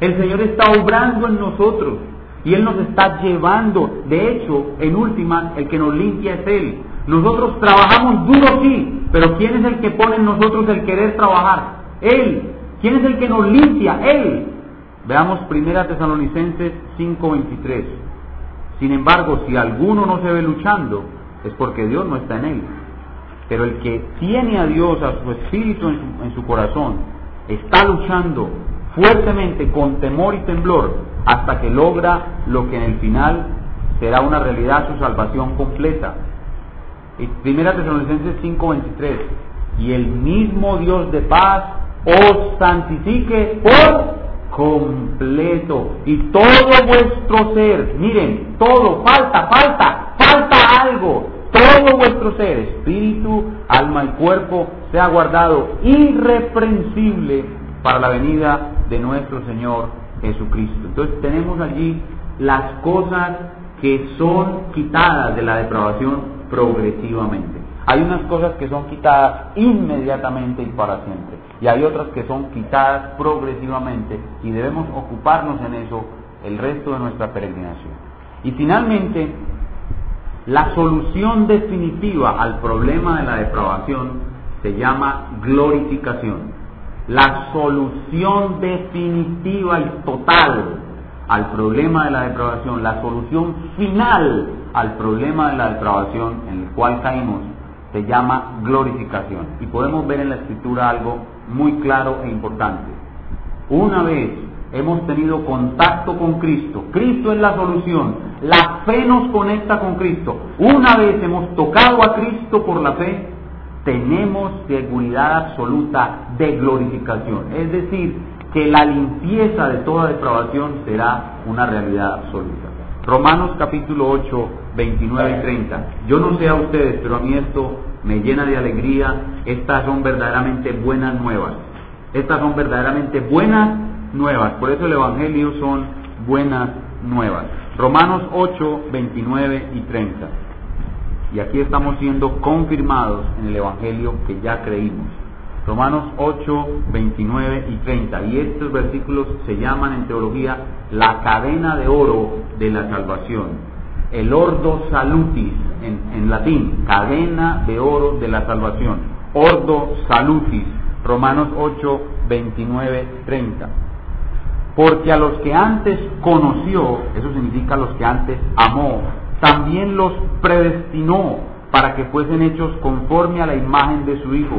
El Señor está obrando en nosotros y Él nos está llevando. De hecho, en última, el que nos limpia es Él. Nosotros trabajamos duro, sí, pero ¿quién es el que pone en nosotros el querer trabajar? Él. ¿Quién es el que nos limpia? Él. Veamos 1 Tesalonicenses 5:23. Sin embargo, si alguno no se ve luchando, es porque Dios no está en él. Pero el que tiene a Dios, a su espíritu en su, corazón, está luchando fuertemente con temor y temblor hasta que logra lo que en el final será una realidad, su salvación completa. Primera Tesalonicenses 5:23. Y el mismo Dios de paz os santifique por completo. Y todo vuestro ser, miren, todo, falta, falta, falta algo. Todo vuestro ser, espíritu, alma y cuerpo, sea guardado irreprensible para la venida de nuestro Señor Jesucristo. Entonces tenemos allí las cosas que son quitadas de la depravación progresivamente. Hay unas cosas que son quitadas inmediatamente y para siempre y hay otras que son quitadas progresivamente y debemos ocuparnos en eso el resto de nuestra peregrinación. Y finalmente, la solución definitiva al problema de la depravación se llama glorificación. La solución definitiva y total al problema de la depravación, la solución final al problema de la depravación en el cual caímos, se llama glorificación. Y podemos ver en la escritura algo muy claro e importante. Una vez hemos tenido contacto con Cristo, Cristo es la solución, la fe nos conecta con Cristo. Una vez hemos tocado a Cristo por la fe, tenemos seguridad absoluta de glorificación. Es decir, que la limpieza de toda depravación será una realidad absoluta. Romanos capítulo 8, 29 y 30. Yo no sé a ustedes, pero a mí esto me llena de alegría. Estas son verdaderamente buenas nuevas. Estas son verdaderamente buenas nuevas. Por eso el Evangelio son buenas nuevas. Romanos 8, 29 y 30. Y aquí estamos siendo confirmados en el Evangelio que ya creímos. Romanos 8, 29 y 30. Y estos versículos se llaman en teología la cadena de oro de la salvación el ordo salutis, en, latín, cadena de oro de la salvación, ordo salutis, Romanos 8, 29, 30. Porque a los que antes conoció, eso significa a los que antes amó, también los predestinó para que fuesen hechos conforme a la imagen de su Hijo,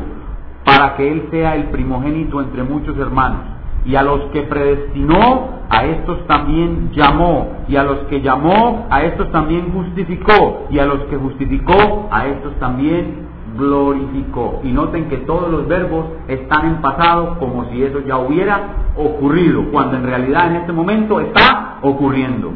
para que Él sea el primogénito entre muchos hermanos y a los que predestinó, a estos también llamó, y a los que llamó, a estos también justificó, y a los que justificó, a estos también glorificó. Y noten que todos los verbos están en pasado como si eso ya hubiera ocurrido, cuando en realidad en este momento está ocurriendo.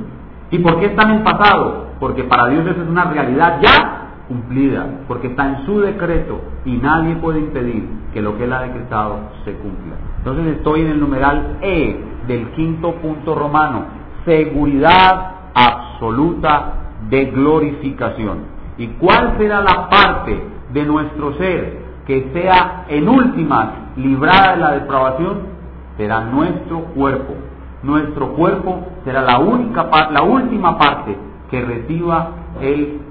¿Y por qué están en pasado? Porque para Dios eso es una realidad ya cumplida, porque está en su decreto y nadie puede impedir que lo que Él ha decretado se cumpla. Entonces estoy en el numeral E del quinto punto romano, seguridad absoluta de glorificación. ¿Y cuál será la parte de nuestro ser que sea en últimas librada de la depravación? Será nuestro cuerpo. Nuestro cuerpo será la, única, la última parte que reciba el,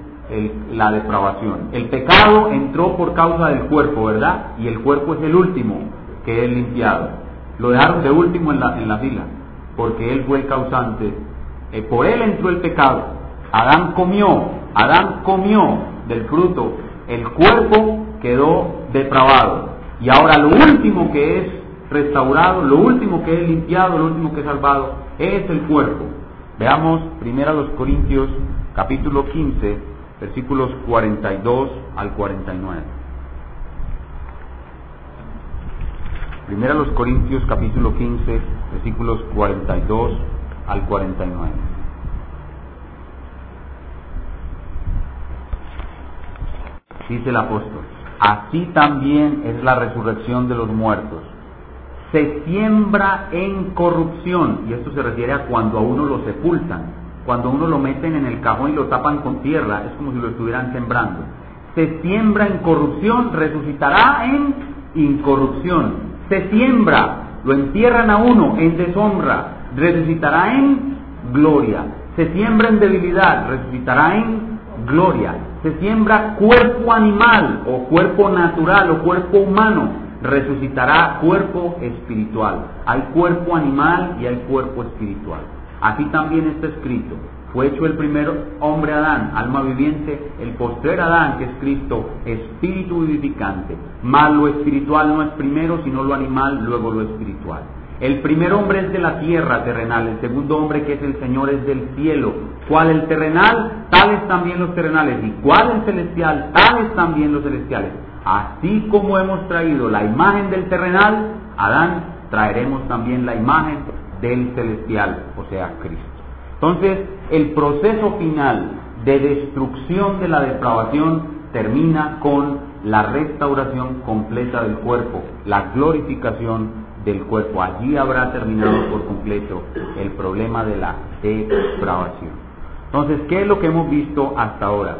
la depravación. El pecado entró por causa del cuerpo, ¿verdad? Y el cuerpo es el último que es limpiado. Lo dejaron de último en la, en la fila, porque él fue el causante. Eh, por él entró el pecado. Adán comió, Adán comió del fruto. El cuerpo quedó depravado. Y ahora lo último que es restaurado, lo último que es limpiado, lo último que es salvado, es el cuerpo. Veamos primero los Corintios capítulo 15, versículos 42 al 49. Primera los Corintios capítulo 15, versículos 42 al 49. Dice el apóstol, así también es la resurrección de los muertos. Se siembra en corrupción, y esto se refiere a cuando a uno lo sepultan, cuando uno lo meten en el cajón y lo tapan con tierra, es como si lo estuvieran sembrando. Se siembra en corrupción, resucitará en incorrupción se siembra, lo entierran a uno en deshonra, resucitará en gloria. Se siembra en debilidad, resucitará en gloria. Se siembra cuerpo animal o cuerpo natural o cuerpo humano, resucitará cuerpo espiritual. Hay cuerpo animal y hay cuerpo espiritual. Así también está escrito. Fue hecho el primer hombre Adán, alma viviente, el postrer Adán, que es Cristo, espíritu vivificante. Mas lo espiritual no es primero, sino lo animal, luego lo espiritual. El primer hombre es de la tierra terrenal, el segundo hombre que es el Señor es del cielo. ¿Cuál el terrenal? Tales también los terrenales. ¿Y cuál el celestial? Tales también los celestiales. Así como hemos traído la imagen del terrenal, Adán, traeremos también la imagen del celestial, o sea, Cristo. Entonces, el proceso final de destrucción de la depravación termina con la restauración completa del cuerpo, la glorificación del cuerpo. Allí habrá terminado por completo el problema de la depravación. Entonces, ¿qué es lo que hemos visto hasta ahora?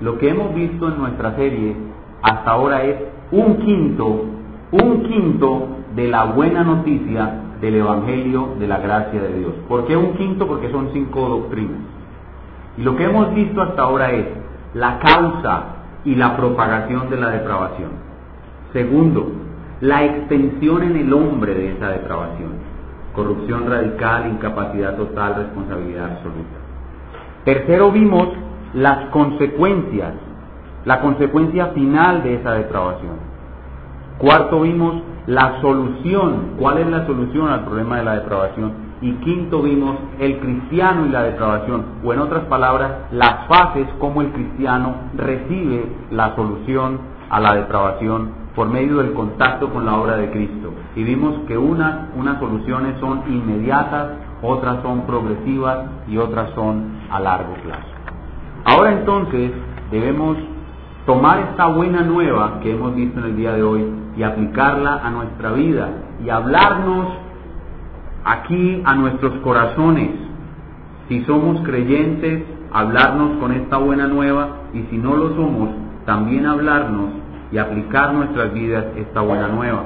Lo que hemos visto en nuestra serie hasta ahora es un quinto, un quinto de la buena noticia del Evangelio de la gracia de Dios. ¿Por qué un quinto? Porque son cinco doctrinas. Y lo que hemos visto hasta ahora es la causa y la propagación de la depravación. Segundo, la extensión en el hombre de esa depravación. Corrupción radical, incapacidad total, responsabilidad absoluta. Tercero, vimos las consecuencias, la consecuencia final de esa depravación. Cuarto, vimos la solución, cuál es la solución al problema de la depravación. Y quinto vimos el cristiano y la depravación, o en otras palabras, las fases como el cristiano recibe la solución a la depravación por medio del contacto con la obra de Cristo. Y vimos que unas, unas soluciones son inmediatas, otras son progresivas y otras son a largo plazo. Ahora entonces debemos tomar esta buena nueva que hemos visto en el día de hoy y aplicarla a nuestra vida y hablarnos aquí a nuestros corazones. Si somos creyentes, hablarnos con esta buena nueva y si no lo somos, también hablarnos y aplicar nuestras vidas esta buena nueva.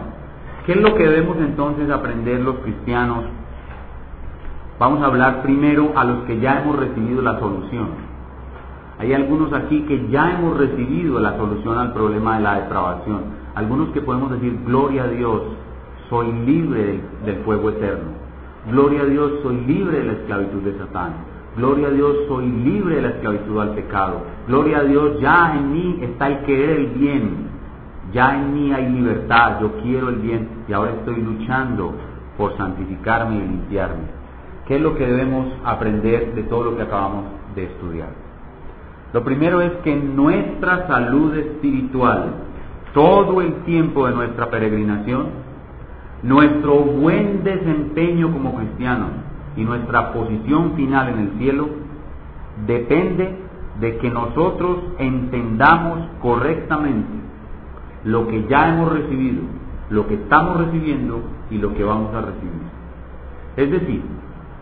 ¿Qué es lo que debemos entonces aprender los cristianos? Vamos a hablar primero a los que ya hemos recibido la solución. Hay algunos aquí que ya hemos recibido la solución al problema de la depravación. Algunos que podemos decir, gloria a Dios, soy libre del, fuego eterno. Gloria a Dios, soy libre de la esclavitud de Satán. Gloria a Dios, soy libre de la esclavitud al pecado. Gloria a Dios, ya en mí está el querer el bien. Ya en mí hay libertad, yo quiero el bien y ahora estoy luchando por santificarme y limpiarme. ¿Qué es lo que debemos aprender de todo lo que acabamos de estudiar? Lo primero es que nuestra salud espiritual, todo el tiempo de nuestra peregrinación, nuestro buen desempeño como cristianos y nuestra posición final en el cielo, depende de que nosotros entendamos correctamente lo que ya hemos recibido, lo que estamos recibiendo y lo que vamos a recibir. Es decir,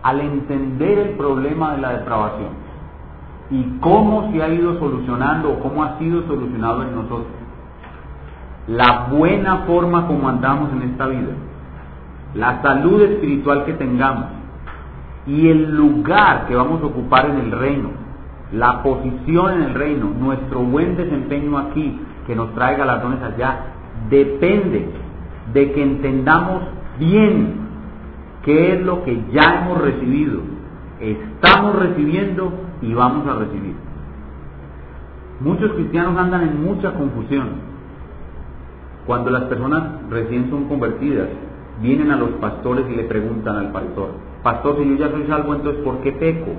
al entender el problema de la depravación, y cómo se ha ido solucionando o cómo ha sido solucionado en nosotros. La buena forma como andamos en esta vida, la salud espiritual que tengamos y el lugar que vamos a ocupar en el reino, la posición en el reino, nuestro buen desempeño aquí, que nos traiga las dones allá, depende de que entendamos bien qué es lo que ya hemos recibido, estamos recibiendo y vamos a recibir. Muchos cristianos andan en mucha confusión. Cuando las personas recién son convertidas, vienen a los pastores y le preguntan al pastor, pastor, si yo ya soy salvo, entonces ¿por qué peco?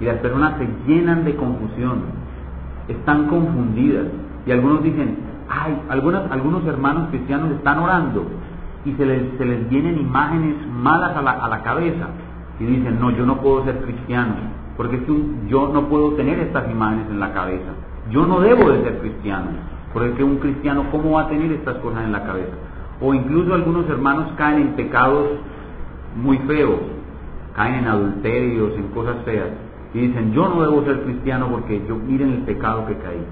Y las personas se llenan de confusión, están confundidas. Y algunos dicen, ay, algunas, algunos hermanos cristianos están orando y se les, se les vienen imágenes malas a la, a la cabeza y dicen, no, yo no puedo ser cristiano, porque es yo no puedo tener estas imágenes en la cabeza. Yo no debo de ser cristiano, porque es que un cristiano, ¿cómo va a tener estas cosas en la cabeza? O incluso algunos hermanos caen en pecados muy feos, caen en adulterios, en cosas feas, y dicen, yo no debo ser cristiano porque yo miren el pecado que caí.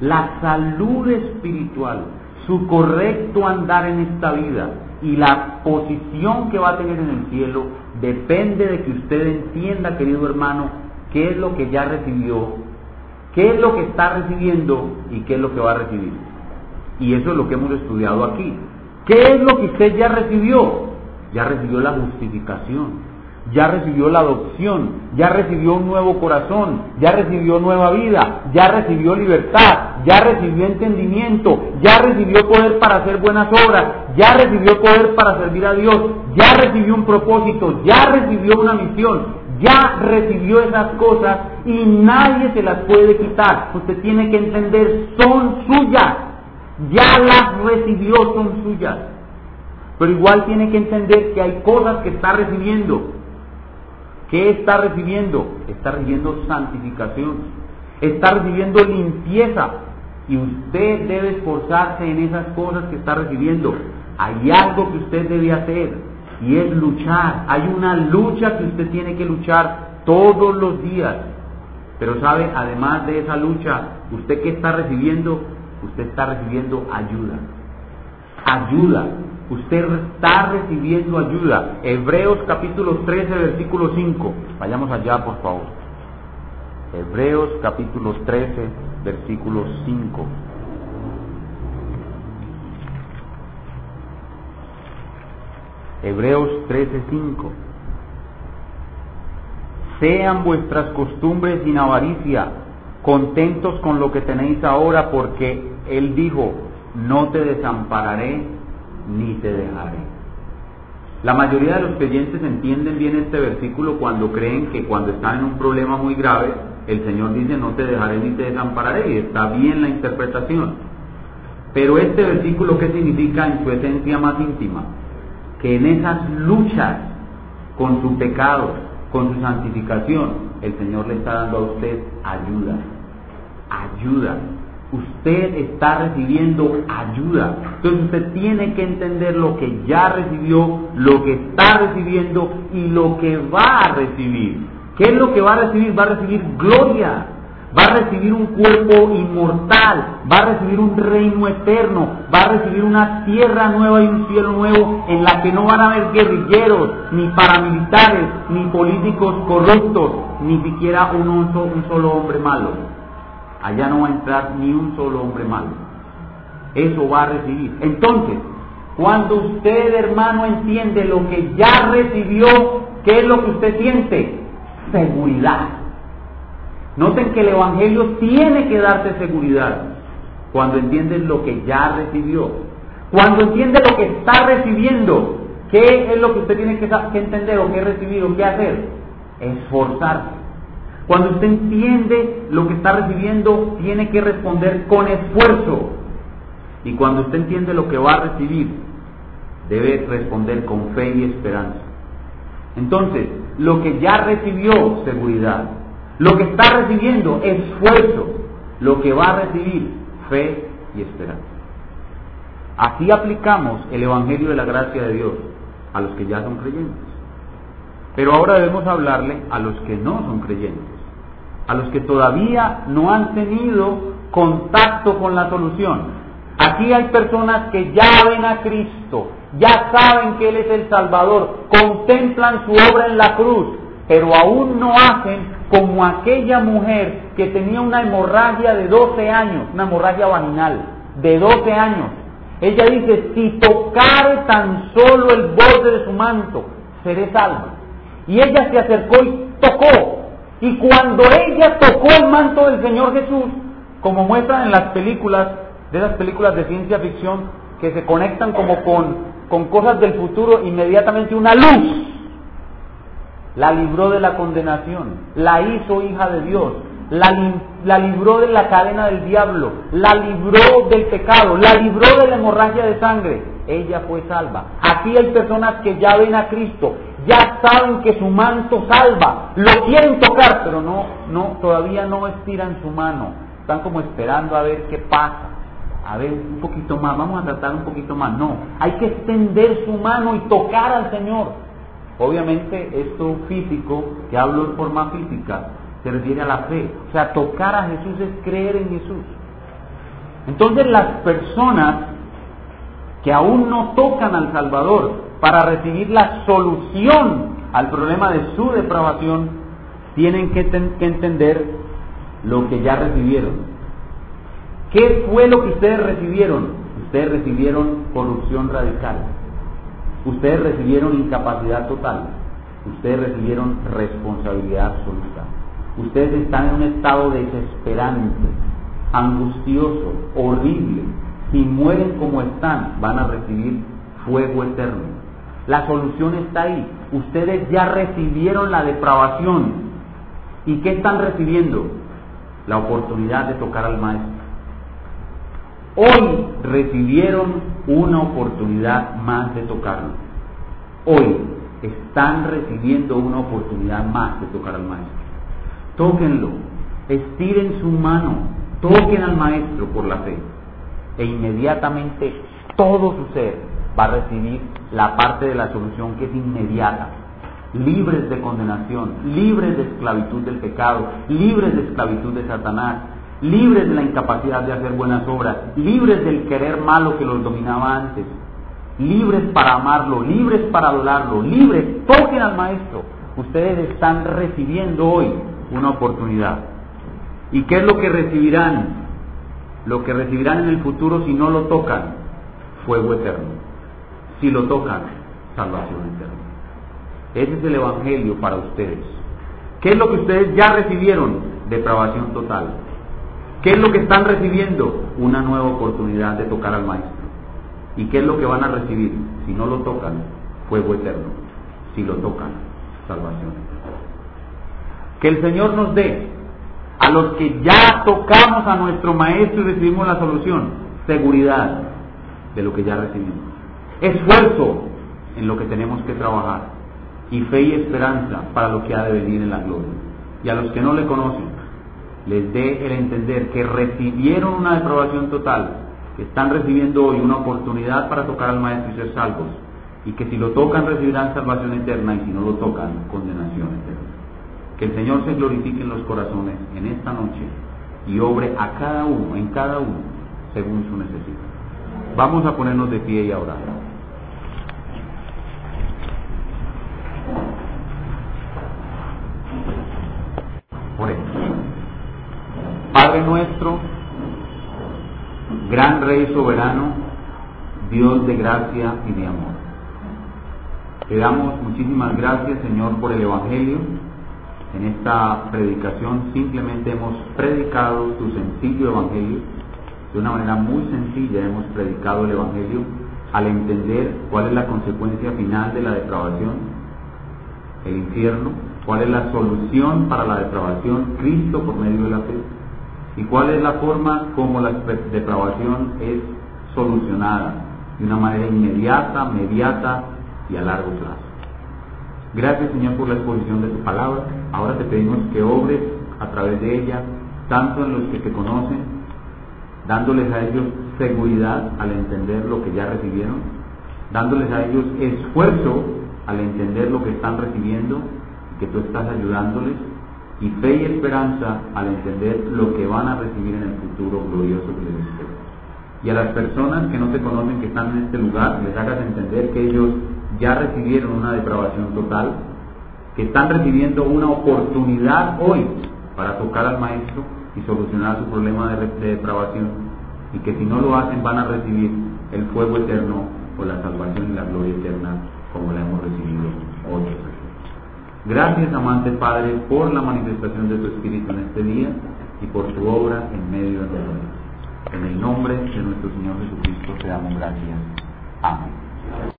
La salud espiritual, su correcto andar en esta vida y la posición que va a tener en el cielo depende de que usted entienda, querido hermano, qué es lo que ya recibió, qué es lo que está recibiendo y qué es lo que va a recibir. Y eso es lo que hemos estudiado aquí. ¿Qué es lo que usted ya recibió? Ya recibió la justificación ya recibió la adopción, ya recibió un nuevo corazón, ya recibió nueva vida, ya recibió libertad, ya recibió entendimiento, ya recibió poder para hacer buenas obras, ya recibió poder para servir a Dios, ya recibió un propósito, ya recibió una misión, ya recibió esas cosas y nadie se las puede quitar. Usted tiene que entender, son suyas, ya las recibió, son suyas. Pero igual tiene que entender que hay cosas que está recibiendo ¿Qué está recibiendo? Está recibiendo santificación, está recibiendo limpieza y usted debe esforzarse en esas cosas que está recibiendo. Hay algo que usted debe hacer y es luchar. Hay una lucha que usted tiene que luchar todos los días. Pero sabe, además de esa lucha, ¿usted qué está recibiendo? Usted está recibiendo ayuda. Ayuda. Usted está recibiendo ayuda. Hebreos capítulo 13, versículo 5. Vayamos allá, por favor. Hebreos capítulo 13, versículo 5. Hebreos 13, 5. Sean vuestras costumbres sin avaricia, contentos con lo que tenéis ahora, porque Él dijo, no te desampararé ni te dejaré. La mayoría de los creyentes entienden bien este versículo cuando creen que cuando están en un problema muy grave, el Señor dice, no te dejaré ni te desampararé, y está bien la interpretación. Pero este versículo, ¿qué significa en su esencia más íntima? Que en esas luchas con su pecado, con su santificación, el Señor le está dando a usted ayuda, ayuda, usted está recibiendo ayuda. Entonces usted tiene que entender lo que ya recibió, lo que está recibiendo y lo que va a recibir. ¿Qué es lo que va a recibir? Va a recibir gloria, va a recibir un cuerpo inmortal, va a recibir un reino eterno, va a recibir una tierra nueva y un cielo nuevo en la que no van a haber guerrilleros, ni paramilitares, ni políticos corruptos, ni siquiera un, un solo hombre malo. Allá no va a entrar ni un solo hombre malo. Eso va a recibir. Entonces, cuando usted, hermano, entiende lo que ya recibió, ¿qué es lo que usted siente? Seguridad. Noten que el Evangelio tiene que darte seguridad cuando entiendes lo que ya recibió. Cuando entiende lo que está recibiendo, ¿qué es lo que usted tiene que, que entender o qué recibir o qué hacer? Esforzarse. Cuando usted entiende lo que está recibiendo, tiene que responder con esfuerzo. Y cuando usted entiende lo que va a recibir, debe responder con fe y esperanza. Entonces, lo que ya recibió, seguridad. Lo que está recibiendo, esfuerzo. Lo que va a recibir, fe y esperanza. Así aplicamos el Evangelio de la gracia de Dios a los que ya son creyentes. Pero ahora debemos hablarle a los que no son creyentes a los que todavía no han tenido contacto con la solución. Aquí hay personas que ya ven a Cristo, ya saben que Él es el Salvador, contemplan su obra en la cruz, pero aún no hacen como aquella mujer que tenía una hemorragia de 12 años, una hemorragia vaginal de 12 años, Ella dice, si tocare tan solo el borde de su manto, seré salva. Y ella se acercó y tocó. Y cuando ella tocó el manto del Señor Jesús, como muestran en las películas, de esas películas de ciencia ficción, que se conectan como con, con cosas del futuro, inmediatamente una luz la libró de la condenación, la hizo hija de Dios, la, libró de la cadena del diablo, la libró del pecado, la libró de la hemorragia de sangre. Ella fue salva. Aquí hay personas que ya ven a Cristo, ya saben que su manto salva, lo quieren tocar, pero no, no, todavía no estiran su mano. Están como esperando a ver qué pasa. A ver, un poquito más, vamos a tratar un poquito más. No, hay que extender su mano y tocar al Señor. Obviamente esto físico, que hablo en forma física, se refiere a la fe. O sea, tocar a Jesús es creer en Jesús. Entonces las personas que aún no tocan al Salvador para recibir la solución al problema de su depravación, tienen que, entender lo que ya recibieron. ¿Qué fue lo que ustedes recibieron? Ustedes recibieron corrupción radical. Ustedes recibieron incapacidad total. Ustedes recibieron responsabilidad absoluta. Ustedes están en un estado desesperante, angustioso, horrible. Si mueren como están, van a recibir fuego eterno. La solución está ahí. Ustedes ya recibieron la depravación. ¿Y qué están recibiendo? La oportunidad de tocar al Maestro. Hoy recibieron una oportunidad más de tocarlo. Hoy están recibiendo una oportunidad más de tocar al Maestro tóquenlo, estiren su mano, toquen al Maestro por la fe. E inmediatamente todo su ser va a recibir la parte de la solución que es inmediata. Libres de condenación, libres de esclavitud del pecado, libres de esclavitud de Satanás, libres de la incapacidad de hacer buenas obras, libres del querer malo que los dominaba antes, libres para amarlo, libres para adorarlo, libres, toquen al Maestro. Ustedes están recibiendo hoy una oportunidad. ¿Y qué es lo que recibirán? Lo que recibirán en el futuro si no lo tocan, fuego eterno. Si lo tocan, salvación eterna. Ese es el Evangelio para ustedes. ¿Qué es lo que ustedes ya recibieron? Depravación total. ¿Qué es lo que están recibiendo? Una nueva oportunidad de tocar al Maestro. ¿Y qué es lo que van a recibir? Si no lo tocan, fuego eterno. Si lo tocan, salvación. Que el Señor nos dé a los que ya tocamos a nuestro Maestro y recibimos la solución, seguridad de lo que ya recibimos, esfuerzo en lo que tenemos que trabajar y fe y esperanza para lo que ha de venir en la gloria. Y a los que no le conocen, les dé el entender que recibieron una deprobación total, que están recibiendo hoy una oportunidad para tocar al Maestro y ser salvos, y que si lo tocan recibirán salvación eterna y si no lo tocan, condenación eterna. Que el Señor se glorifique en los corazones en esta noche y obre a cada uno, en cada uno, según su necesidad. Vamos a ponernos de pie y a orar. Oremos. Padre nuestro, gran Rey soberano, Dios de gracia y de amor. Te damos muchísimas gracias, Señor, por el Evangelio en esta predicación simplemente hemos predicado tu sencillo evangelio. De una manera muy sencilla hemos predicado el evangelio al entender cuál es la consecuencia final de la depravación, el infierno, cuál es la solución para la depravación, Cristo por medio de la fe, y cuál es la forma como la depravación es solucionada de una manera inmediata, mediata y a largo plazo. Gracias Señor por la exposición de tu palabra. Ahora te pedimos que obres a través de ella, tanto en los que te conocen, dándoles a ellos seguridad al entender lo que ya recibieron, dándoles a ellos esfuerzo al entender lo que están recibiendo, que tú estás ayudándoles, y fe y esperanza al entender lo que van a recibir en el futuro glorioso que les espera. Y a las personas que no te conocen, que están en este lugar, les hagas entender que ellos ya recibieron una depravación total, que están recibiendo una oportunidad hoy para tocar al maestro y solucionar su problema de, depravación, y que si no lo hacen van a recibir el fuego eterno o la salvación y la gloria eterna como la hemos recibido otros. Gracias, amante Padre, por la manifestación de tu Espíritu en este día y por tu obra en medio de nosotros. En el nombre de nuestro Señor Jesucristo te damos gracias. Amén.